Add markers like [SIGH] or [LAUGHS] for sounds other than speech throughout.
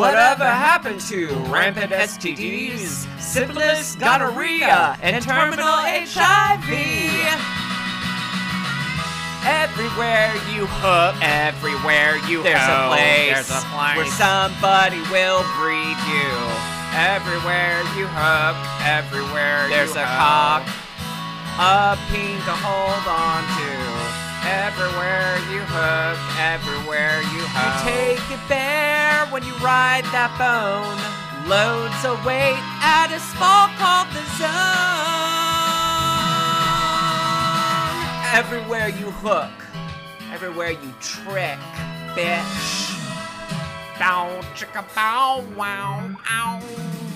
Whatever happened to rampant STDs, syphilis, gonorrhea, and terminal HIV? Everywhere you hook, everywhere you there's go, a place, there's a place. where somebody will breed you. Everywhere you hook, everywhere there's you a hook. cock, a peen to hold on to. Everywhere you hook, everywhere you hook. You take it bare when you ride that bone. Loads of weight at a small called the zone. Everywhere you hook, everywhere you trick, bitch. Bow chicka bow wow ow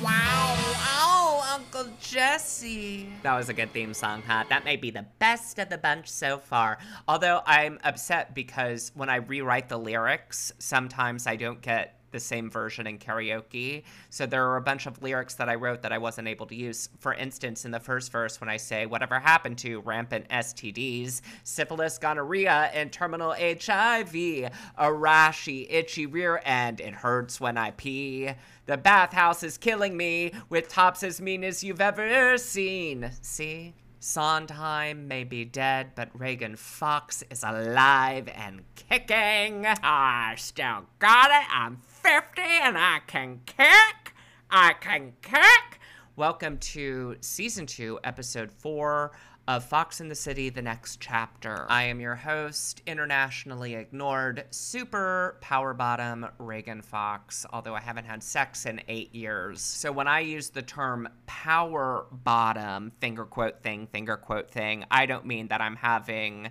wow ow Uncle Jesse. That was a good theme song, huh? That may be the best of the bunch so far. Although I'm upset because when I rewrite the lyrics, sometimes I don't get the same version in karaoke. So there are a bunch of lyrics that I wrote that I wasn't able to use. For instance, in the first verse, when I say, Whatever happened to rampant STDs, syphilis, gonorrhea, and terminal HIV, a rashy, itchy rear end, it hurts when I pee. The bathhouse is killing me with tops as mean as you've ever seen. See? Sondheim may be dead, but Reagan Fox is alive and kicking. I still got it. I'm 50 and I can kick. I can kick. Welcome to season two, episode four of Fox in the City, the next chapter. I am your host, internationally ignored, super power bottom Reagan Fox, although I haven't had sex in eight years. So when I use the term power bottom, finger quote thing, finger quote thing, I don't mean that I'm having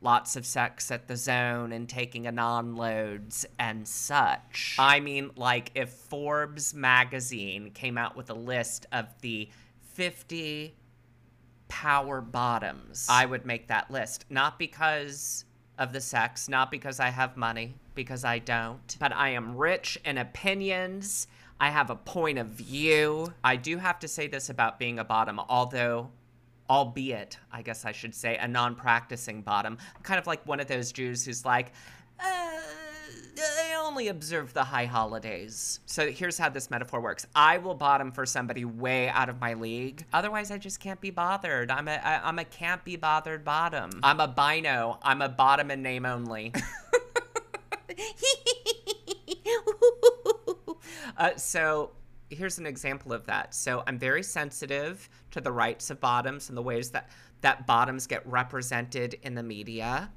lots of sex at the zone and taking anon loads and such. I mean, like if Forbes magazine came out with a list of the 50 power bottoms, I would make that list. Not because of the sex, not because I have money, because I don't, but I am rich in opinions. I have a point of view. I do have to say this about being a bottom, although albeit, I guess I should say, a non practicing bottom. I'm kind of like one of those Jews who's like, uh, I only observe the high holidays. So here's how this metaphor works I will bottom for somebody way out of my league. Otherwise, I just can't be bothered. I'm a, I, I'm a can't be bothered bottom. I'm a bino. I'm a bottom in name only. [LAUGHS] [LAUGHS] uh, so here's an example of that. So I'm very sensitive to the rights of bottoms and the ways that that bottoms get represented in the media.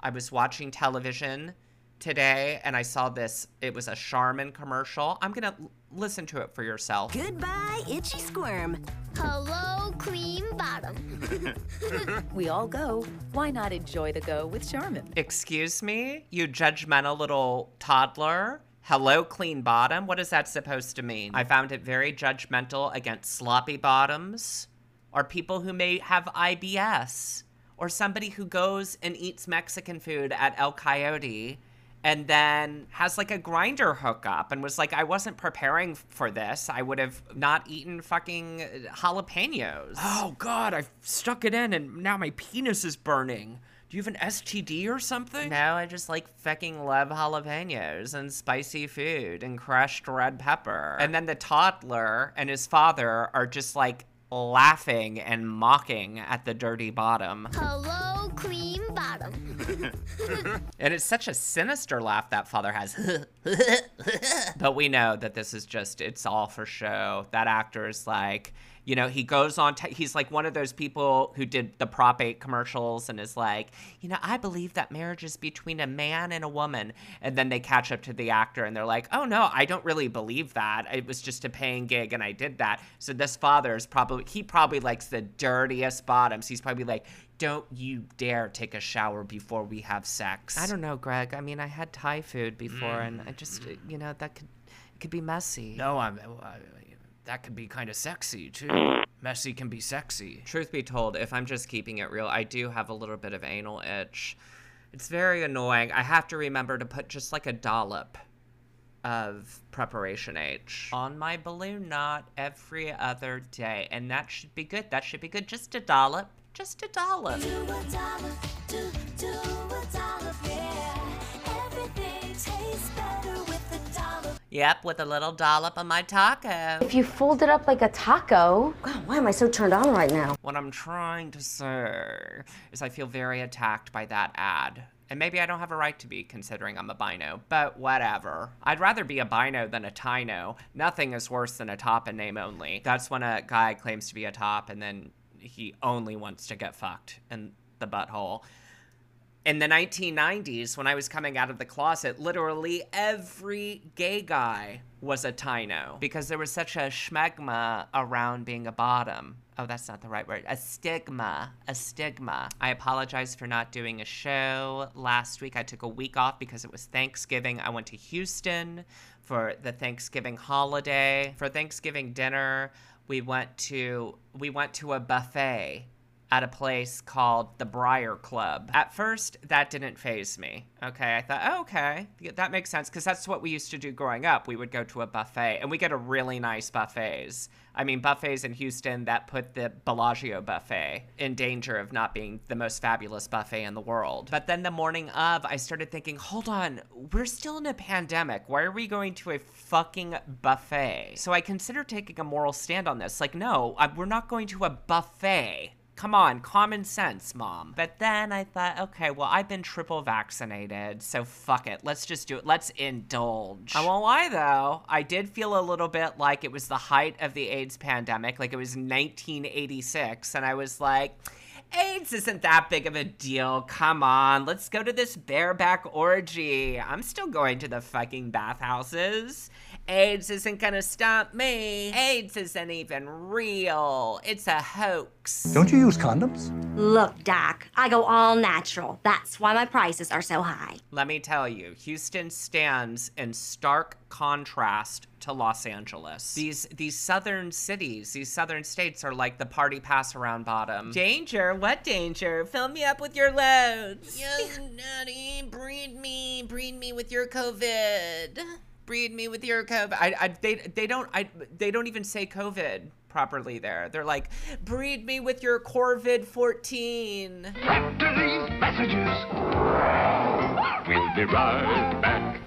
I was watching television today and I saw this. It was a Charmin commercial. I'm gonna l- listen to it for yourself. Goodbye, itchy squirm. Hello, cream bottom. [LAUGHS] We all go. Why not enjoy the go with Charmin? Excuse me, you judgmental little toddler. Hello, clean bottom. What is that supposed to mean? I found it very judgmental against sloppy bottoms, or people who may have IBS, or somebody who goes and eats Mexican food at El Coyote and then has like a Grindr hookup and was like, I wasn't preparing for this. I would have not eaten fucking jalapenos. Oh, God, I've stuck it in and now my penis is burning. Do you have an STD or something? No, I just like fucking love jalapenos and spicy food and crushed red pepper. And then the toddler and his father are just like laughing and mocking at the dirty bottom. Hello, cream bottom. [LAUGHS] And it's such a sinister laugh that father has. [LAUGHS] but we know that this is just, it's all for show. That actor is like, you know, he goes on, te- he's like one of those people who did the Prop 8 commercials and is like, you know, I believe that marriage is between a man and a woman. And then they catch up to the actor and they're like, oh no, I don't really believe that. It was just a paying gig and I did that. So this father is probably, he probably likes the dirtiest bottoms. He's probably like, don't you dare take a shower before we have sex. I don't know, Greg. I mean, I had Thai food before, and I mm. just, you know, that could, it could be messy. No, I'm. I, that could be kind of sexy too. [CLEARS THROAT] Messy can be sexy. Truth be told, if I'm just keeping it real, I do have a little bit of anal itch. It's very annoying. I have to remember to put just like a dollop of preparation H on my balloon knot every other day, and that should be good. That should be good. Just a dollop. Just a dollop. Do a dollop, do, do a dollop, yeah. Yep, with a little dollop of my taco. If you fold it up like a taco. God, why am I so turned on right now? What I'm trying to say is I feel very attacked by that ad. And maybe I don't have a right to be considering I'm a bino, but whatever. I'd rather be a bino than a tino. Nothing is worse than a top in name only. That's when a guy claims to be a top and then he only wants to get fucked in the butthole. In the 1990s, when I was coming out of the closet, literally every gay guy was a Tino because there was such a schmegma around being a bottom. Oh, that's not the right word. A stigma. A stigma. I apologize for not doing a show last week. I took a week off because it was Thanksgiving. I went to Houston for the Thanksgiving holiday. For Thanksgiving dinner, we went to we went to a buffet at a place called the Briar Club. At first, that didn't phase me. Okay, I thought, oh, okay, that makes sense because that's what we used to do growing up. We would go to a buffet, and we get a really nice buffets. I mean, buffets in Houston that put the Bellagio buffet in danger of not being the most fabulous buffet in the world. But then the morning of, I started thinking, hold on, we're still in a pandemic. Why are we going to a fucking buffet? So I considered taking a moral stand on this. Like, no, I, we're not going to a buffet. Come on, common sense, mom. But then I thought, okay, well, I've been triple vaccinated, so fuck it. Let's just do it. Let's indulge. I won't lie, though. I did feel a little bit like it was the height of the AIDS pandemic, like it was 1986, and I was like, AIDS isn't that big of a deal. Come on, let's go to this bareback orgy. I'm still going to the fucking bathhouses. AIDS isn't gonna stop me. AIDS isn't even real. It's a hoax. Don't you use condoms? Look, Doc, I go all natural. That's why my prices are so high. Let me tell you, Houston stands in stark contrast to Los Angeles. These these southern cities, these southern states are like the party pass around bottom. Danger? What danger? Fill me up with your loads. Yes, Daddy, breed me, breed me with your COVID. Breed me with your COVID. I, I they they don't I they don't even say COVID properly there. They're like, breed me with your Corvid 14. After these messages, we'll be right back.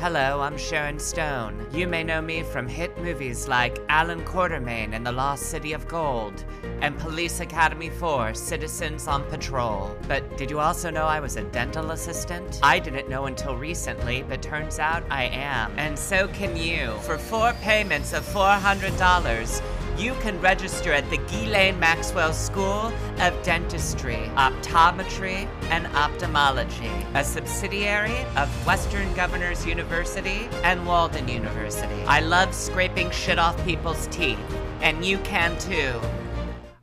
Hello, I'm Sharon Stone. You may know me from hit movies like Allan Quatermain and the Lost City of Gold, and Police Academy 4 Citizens on Patrol. But did you also know I was a dental assistant? I didn't know until recently, but turns out I am. And so can you. For four payments of $400, you can register at the Ghislaine Maxwell School of Dentistry, Optometry, and Ophthalmology, a subsidiary of Western Governors University and Walden University. I love scraping shit off people's teeth, and you can too.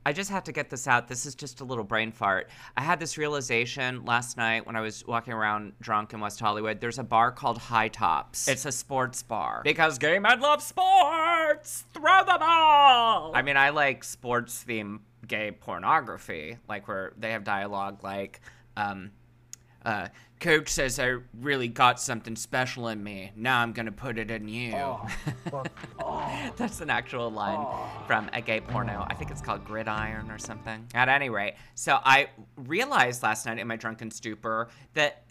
I just have to get this out. This is just a little brain fart. I had this realization last night when I was walking around drunk in West Hollywood. There's a bar called High Tops. It's a sports bar. Because gay men love sports! Throw the ball! I mean, I like sports themed gay pornography, like where they have dialogue like, um, uh, Coach says I really got something special in me. Now I'm gonna put it in you. [LAUGHS] [LAUGHS] That's an actual line from a gay porno. I think it's called Gridiron or something. At any rate, so I realized last night in my drunken stupor that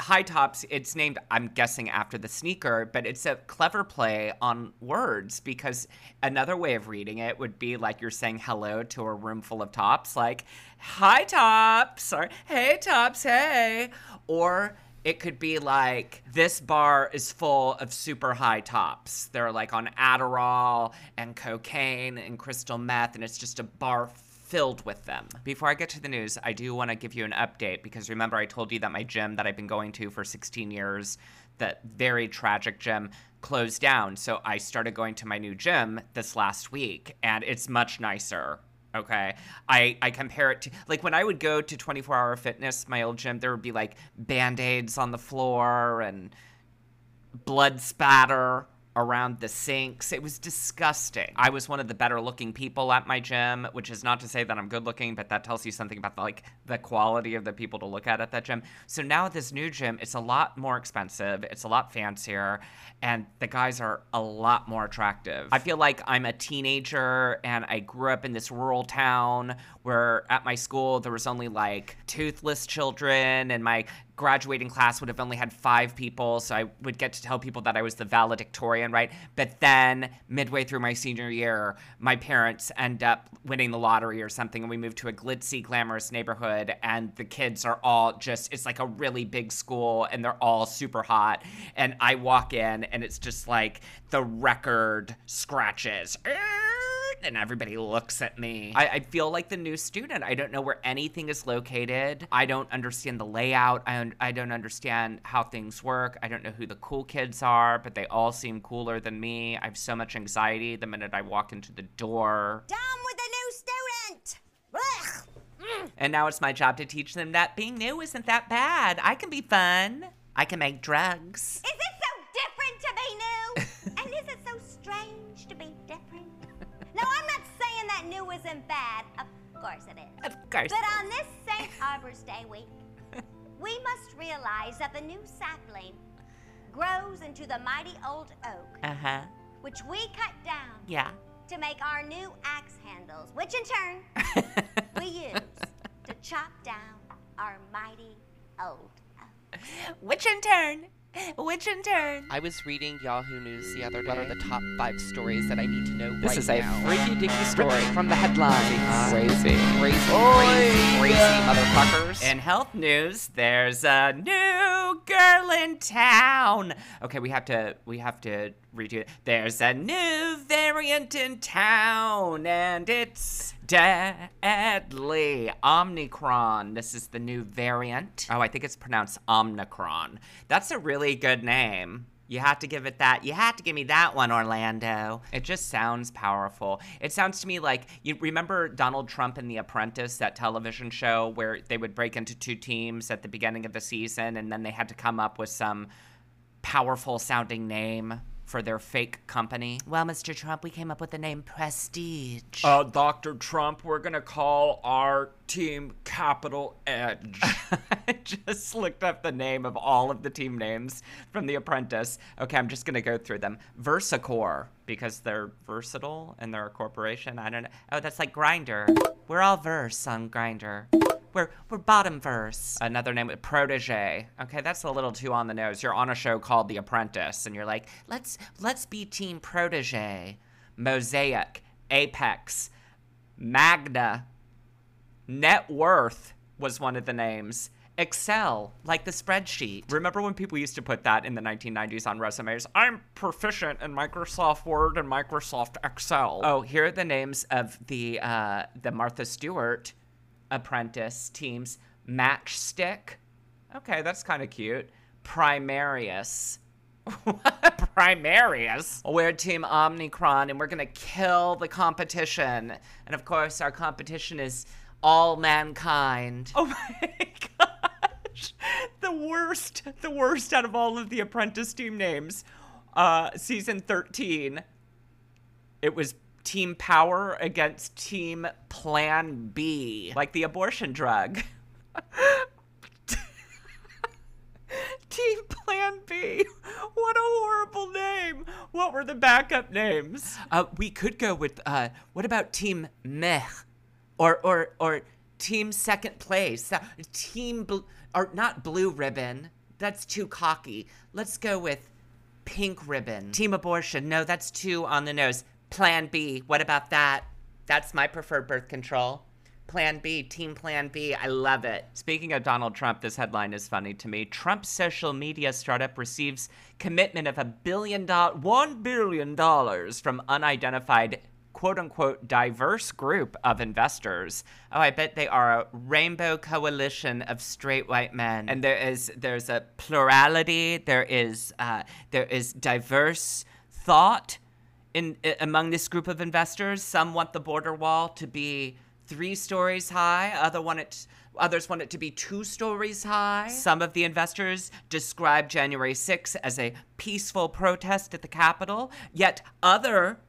High Tops, it's named, I'm guessing, after the sneaker, but it's a clever play on words because another way of reading it would be like you're saying hello to a room full of tops, like, Hi Tops, or Hey Tops, hey. Or it could be like, this bar is full of super high tops. They're like on Adderall and cocaine and crystal meth, and it's just a bar filled with them. Before I get to the news, I do want to give you an update because remember I told you that my gym that I've been going to for 16 years, that very tragic gym, closed down. So I started going to my new gym this last week and it's much nicer. Okay. I, I compare it to like when I would go to 24 hour fitness, my old gym, there would be like band-aids on the floor and blood spatter around the sinks. It was disgusting. I was one of the better looking people at my gym, which is not to say that I'm good looking, but that tells you something about the, like the quality of the people to look at at that gym. So now at this new gym, it's a lot more expensive, it's a lot fancier, and the guys are a lot more attractive. I feel like I'm a teenager and I grew up in this rural town where at my school there was only like toothless children and my graduating class would have only had five people, so I would get to tell people that I was the valedictorian, right? But then, midway through my senior year, my parents end up winning the lottery or something, and we move to a glitzy, glamorous neighborhood, and the kids are all just, it's like a really big school, and they're all super hot. And I walk in, and it's just like the record scratches and everybody looks at me. I, I, feel like the new student. I don't know where anything is located. I don't understand the layout. I, un- I don't understand how things work. I don't know who the cool kids are, but they all seem cooler than me. I have so much anxiety the minute I walk into the door. Down with the new student! Blech. And now it's my job to teach them that being new isn't that bad. I can be fun. I can make drugs. Isn't bad. Of course it is. Of course. But on this St. Harbor's Day week, [LAUGHS] we must realize that the new sapling grows into the mighty old oak, Uh huh. which we cut down Yeah. to make our new axe handles, which in turn [LAUGHS] we use to chop down our mighty old oak. Which in turn, [LAUGHS] which in turn. I was reading Yahoo News the other day. What are the top five stories that I need to know This right is a now? freaky dicky story from the headlines. Crazy, crazy, crazy, crazy motherfuckers. In health news, there's a new girl in town. Okay, we have to we have to redo it. There's a new variant in town, and it's deadly. Omicron. This is the new variant. Oh, I think it's pronounced Omicron. That's a really good name. You have to give it that. You have to give me that one, Orlando. It just sounds powerful. It sounds to me like you remember Donald Trump in The Apprentice, that television show where they would break into two teams at the beginning of the season and then they had to come up with some powerful sounding name for their fake company. Well, Mr. Trump, we came up with the name Prestige. Uh, Dr. Trump, we're gonna call our team Capital Edge. [LAUGHS] I just looked up the name of all of the team names from The Apprentice. Okay, I'm just gonna go through them. Versacore, because they're versatile and they're a corporation. I don't know. Oh, that's like Grindr. We're all verse on Grindr. We're we're bottom verse. Another name, Protege. Okay, that's a little too on the nose. You're on a show called The Apprentice, and you're like, let's let's be Team Protege. Mosaic, Apex, Magna, Net worth was one of the names. Excel, like the spreadsheet. Remember when people used to put that in the 1990s on resumes? I'm proficient in Microsoft Word and Microsoft Excel. Oh, here are the names of the uh, the Martha Stewart apprentice teams. Matchstick. Okay, that's kind of cute. Primarius. [LAUGHS] Primarius. We're Team Omnicron, and we're gonna kill the competition. And of course, our competition is all mankind. Oh [LAUGHS] my gosh, the worst, the worst out of all of the Apprentice team names. Uh, season thirteen. It was Team Power against Team Plan B, like the abortion drug. [LAUGHS] Team Plan B. What a horrible name. What were the backup names? Uh, we could go with uh, what about Team Meh, or or or Team Second Place, Uh, Team Bl- or not Blue Ribbon. That's too cocky. Let's go with Pink Ribbon. Team Abortion. No, that's too on the nose. Plan B. What about that? That's my preferred birth control. Plan B, Team Plan B. I love it. Speaking of Donald Trump, this headline is funny to me. Trump's social media startup receives commitment of a billion dollars, one billion dollars from unidentified quote unquote diverse group of investors. Oh, I bet they are a rainbow coalition of straight white men. And there is there's a plurality, there is uh, there is diverse thought in i- among this group of investors. Some want the border wall to be three stories high. Other want it. Others want it to be two stories high. Some of the investors describe January 6th as a peaceful protest at the Capitol, yet other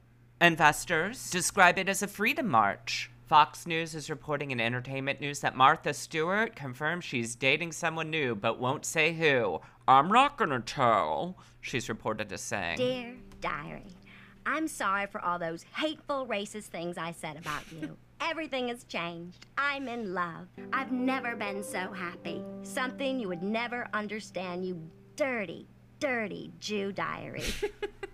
investors describe it as a freedom march. Fox News is reporting in entertainment news that Martha Stewart confirms she's dating someone new but won't say who. I'm not gonna tell, she's reported as saying. Dear diary, I'm sorry for all those hateful, racist things I said about you. [LAUGHS] Everything has changed. I'm in love. I've never been so happy. Something you would never understand, you dirty, dirty Jew diary. [LAUGHS]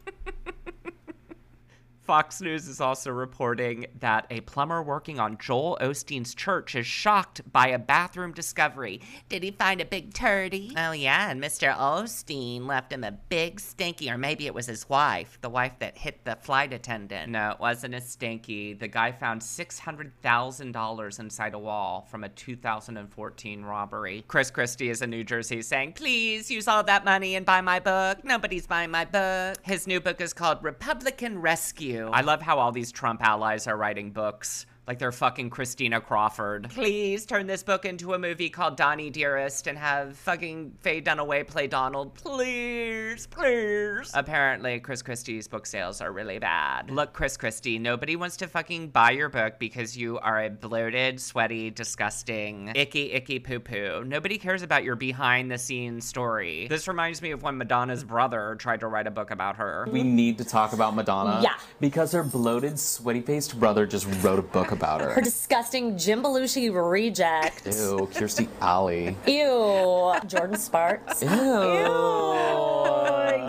Fox News is also reporting that a plumber working on Joel Osteen's church is shocked by a bathroom discovery. Did he find a big turdy? Oh, yeah, and Mr. Osteen left him a big stinky, or maybe it was his wife, the wife that hit the flight attendant. No, it wasn't a stinky. The guy found $600,000 inside a wall from a 2014 robbery. Chris Christie is in New Jersey saying, Please use all that money and buy my book. Nobody's buying my book. His new book is called Republican Rescue. I love how all these Trump allies are writing books. Like they're fucking Christina Crawford. Please turn this book into a movie called Donnie Dearest and have fucking Faye Dunaway play Donald. Please, please. Apparently, Chris Christie's book sales are really bad. Look, Chris Christie, nobody wants to fucking buy your book because you are a bloated, sweaty, disgusting, icky, icky poo poo. Nobody cares about your behind the scenes story. This reminds me of when Madonna's brother tried to write a book about her. We need to talk about Madonna. Yeah. Because her bloated, sweaty faced brother just wrote a book about [LAUGHS] her. Her disgusting Jim Belushi reject. Ew, Kirstie Alley. Ew. Jordin Sparks. Ew.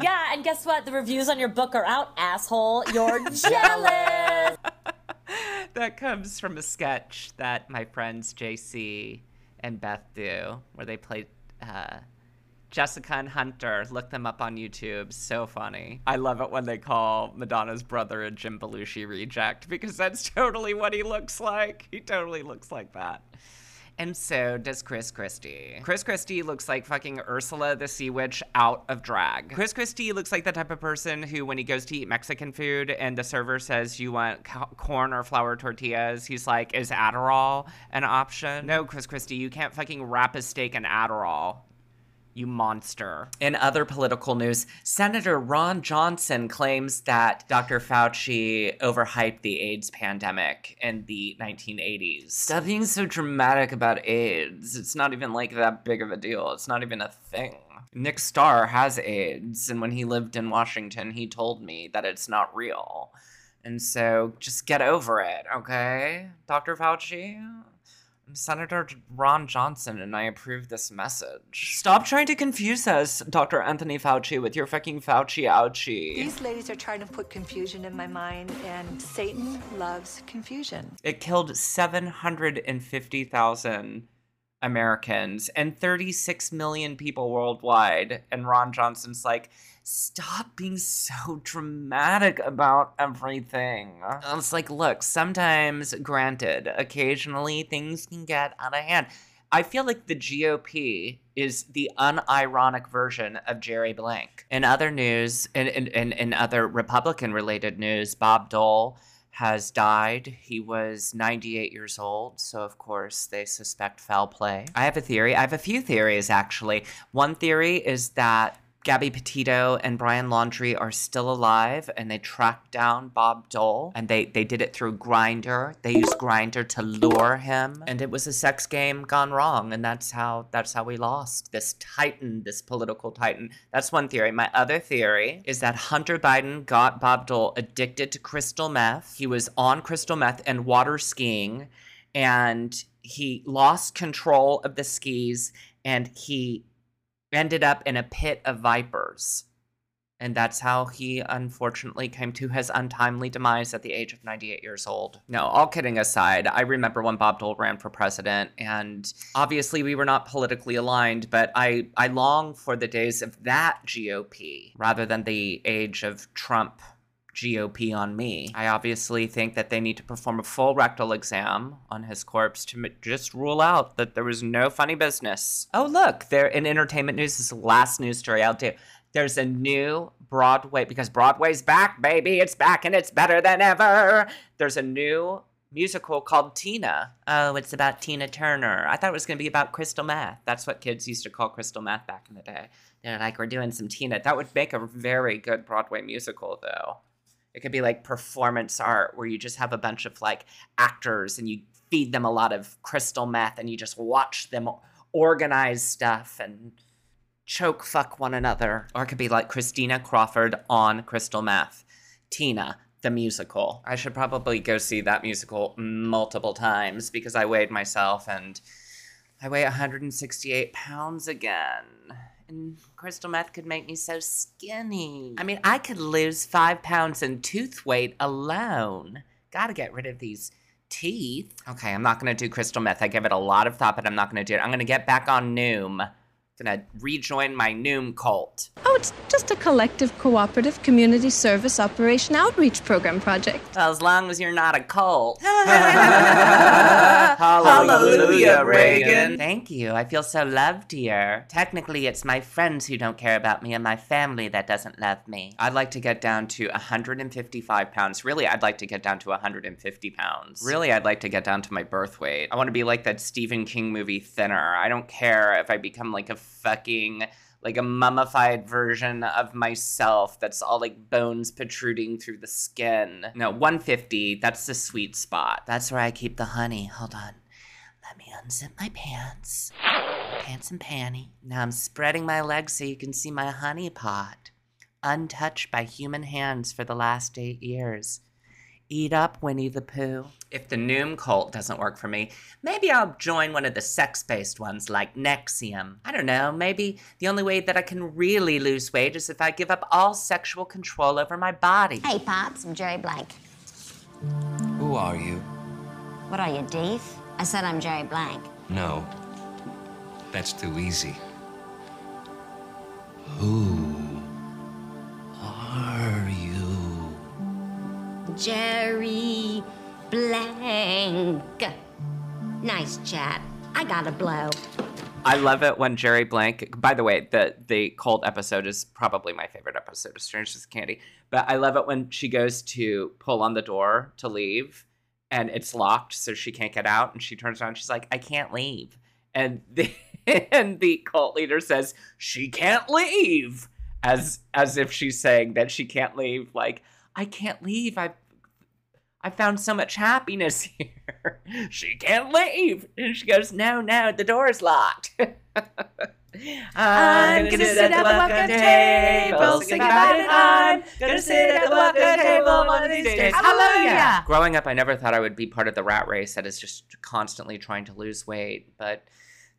Yeah, and guess what? The reviews on your book are out, asshole. You're [LAUGHS] jealous. that comes from a sketch that my friends JC and Beth do, where they play uh, Jessica and Hunter. Look them up on YouTube. So funny. I love it when they call Madonna's brother a Jim Belushi reject because that's totally what he looks like. He totally looks like that. And so does Chris Christie. Chris Christie looks like fucking Ursula the Sea Witch out of drag. Chris Christie looks like the type of person who, when he goes to eat Mexican food and the server says, You want co- corn or flour tortillas? He's like, Is Adderall an option? No, Chris Christie, you can't fucking wrap a steak in Adderall. You monster. In other political news, Senator Ron Johnson claims that Dr. Fauci overhyped the AIDS pandemic in the 1980s. Stop being so dramatic about AIDS. It's not even like that big of a deal. It's not even a thing. Nick Starr has AIDS, and when he lived in Washington, he told me that it's not real. And so just get over it, okay? Dr. Fauci? I'm Senator Ron Johnson, and I approve this message. Stop trying to confuse us, Dr. Anthony Fauci, with your fucking Fauci ouchie. These ladies are trying to put confusion in my mind, and Satan loves confusion. It killed 750,000 Americans and 36 million people worldwide. And Ron Johnson's like, stop being so dramatic about everything. It's like, look, sometimes, granted, occasionally things can get out of hand. I feel like the GOP is the unironic version of Jerry Blank. In other news, in, in, in, in other Republican related news, Bob Dole has died. He was 98 years old, so of course they suspect foul play. I have a theory. I have a few theories actually. One theory is that Gabby Petito and Brian Laundrie are still alive and they tracked down Bob Dole and they, they did it through Grindr. They used Grindr to lure him and it was a sex game gone wrong and that's how that's how we lost this titan, this political titan. That's one theory. My other theory is that Hunter Biden got Bob Dole addicted to crystal meth. He was on crystal meth and water skiing and he lost control of the skis and he ended up in a pit of vipers. And that's how he unfortunately came to his untimely demise at the age of 98 years old. No, all kidding aside, I remember when Bob Dole ran for president, and obviously we were not politically aligned, but I, I long for the days of that GOP rather than the age of Trump GOP on me. I obviously think that they need to perform a full rectal exam on his corpse to m- just rule out that there was no funny business. Oh, look, there in entertainment news, this is the last news story I'll do. There's a new Broadway, because Broadway's back, baby. It's back and it's better than ever. There's a new musical called Tina. Oh, it's about Tina Turner. I thought it was going to be about crystal meth. That's what kids used to call crystal meth back in the day. They're like, we're doing some Tina. That would make a very good Broadway musical, though. It could be like performance art where you just have a bunch of like actors and you feed them a lot of crystal meth and you just watch them organize stuff and choke fuck one another. Or it could be like Christina Crawford on crystal meth. Tina, the musical. I should probably go see that musical multiple times because I weighed myself and I weigh 168 pounds again. And crystal meth could make me so skinny. I mean, I could lose five pounds in tooth weight alone. Gotta get rid of these teeth. Okay, I'm not gonna do crystal meth. I give it a lot of thought, but I'm not gonna do it. I'm gonna get back on Noom. Gonna rejoin my Noom cult. Oh, it's just a collective cooperative community service operation outreach program project. As long as you're not a cult. [LAUGHS] Hallelujah, Reagan. Thank you. I feel so loved here. Technically, it's my friends who don't care about me and my family that doesn't love me. I'd like to get down to 155 pounds. Really, I'd like to get down to 150 pounds. Really, I'd like to get down to my birth weight. I want to be like that Stephen King movie Thinner. I don't care if I become like a fucking like a mummified version of myself that's all like bones protruding through the skin. No, 150, that's the sweet spot. That's where I keep the honey. Hold on. Let me unzip my pants. Pants and panty. Now I'm spreading my legs so you can see my honey pot. Untouched by human hands for the last eight years. Eat up, Winnie the Pooh. If the Noom cult doesn't work for me, maybe I'll join one of the sex based ones like NXIVM. I don't know, maybe the only way that I can really lose weight is if I give up all sexual control over my body. Hey, Pops, I'm Jerry Blank. Who are you? What are you, Deef? I said I'm Jerry Blank. No. That's too easy. Who Jerry Blank. Nice chat. I gotta blow. I love it when Jerry Blank. By the way, the the cult episode is probably my favorite episode of Strangers with Candy. But I love it when she goes to pull on the door to leave, and it's locked, so she can't get out. And she turns around, and she's like, "I can't leave." And [LAUGHS] the and the cult leader says, "She can't leave," as as if she's saying that she can't leave. Like, I can't leave. I I found so much happiness [LAUGHS] here. she can't leave. And she goes, No, no, the door's locked. [LAUGHS] I'm gonna sit at the Waka table, sing about it. I'm gonna sit at the Waka table one of these days. Hallelujah! Growing up, I never thought I would be part of the rat race that is just constantly trying to lose weight, but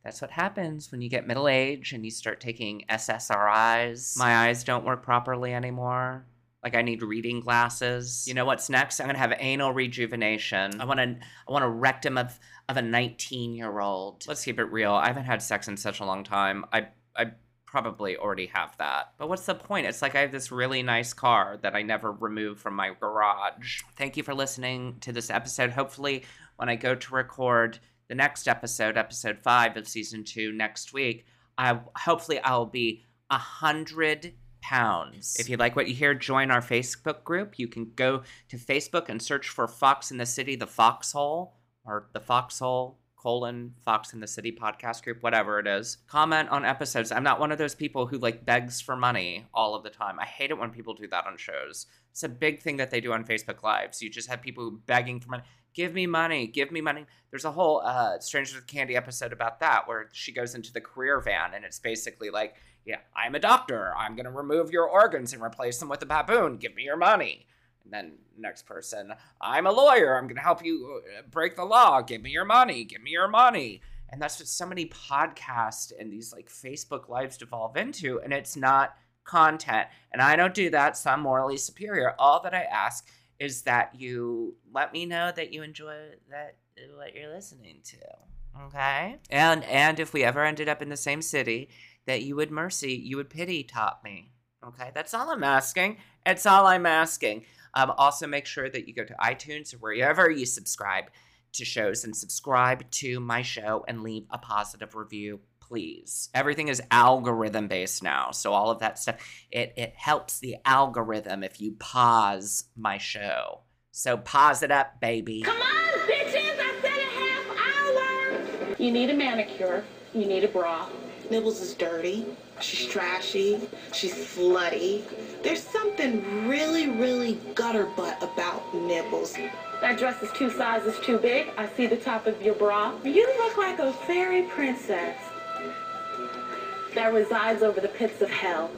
that's what happens when you get middle age and you start taking SSRIs. My eyes don't work properly anymore. Like I need reading glasses. You know what's next? I'm gonna have anal rejuvenation. I want to. I want a rectum of of a 19 year old. Let's keep it real. I haven't had sex in such a long time. I I probably already have that. But what's the point? It's like I have this really nice car that I never remove from my garage. Thank you for listening to this episode. Hopefully, when I go to record the next episode, episode five of season two next week, I hopefully I'll be a hundred pounds. If you like what you hear, join our Facebook group. You can go to Facebook and search for Fox in the City, the Foxhole, or the Foxhole colon Fox in the City podcast group, whatever it is. Comment on episodes. I'm not one of those people who like begs for money all of the time. I hate it when people do that on shows. It's a big thing that they do on Facebook Lives. You just have people begging for money. Give me money. Give me money. There's a whole uh, Strangers with Candy episode about that where she goes into the career van and it's basically like, yeah, I'm a doctor. I'm going to remove your organs and replace them with a baboon. Give me your money. And then next person, I'm a lawyer. I'm going to help you uh, break the law. Give me your money. Give me your money. And that's what so many podcasts and these like Facebook lives devolve into. And it's not content. And I don't do that, so I'm morally superior. All that I ask is that you let me know that you enjoy that what you're listening to. Okay? And and if we ever ended up in the same city, that you would mercy, you would pity top me. Okay? That's all I'm asking. It's all I'm asking. Um, also, make sure that you go to iTunes or wherever you subscribe to shows and subscribe to my show and leave a positive review, please. Everything is algorithm based now, so all of that stuff it it helps the algorithm if you pause my show. So pause it up, baby. Come on, bitches! I said a half hour. You need a manicure. You need a bra. Nibbles is dirty. She's trashy. She's slutty. There's something really, really gutter butt about Nibbles. That dress is two sizes too big. I see the top of your bra. You look like a fairy princess that resides over the pits of hell.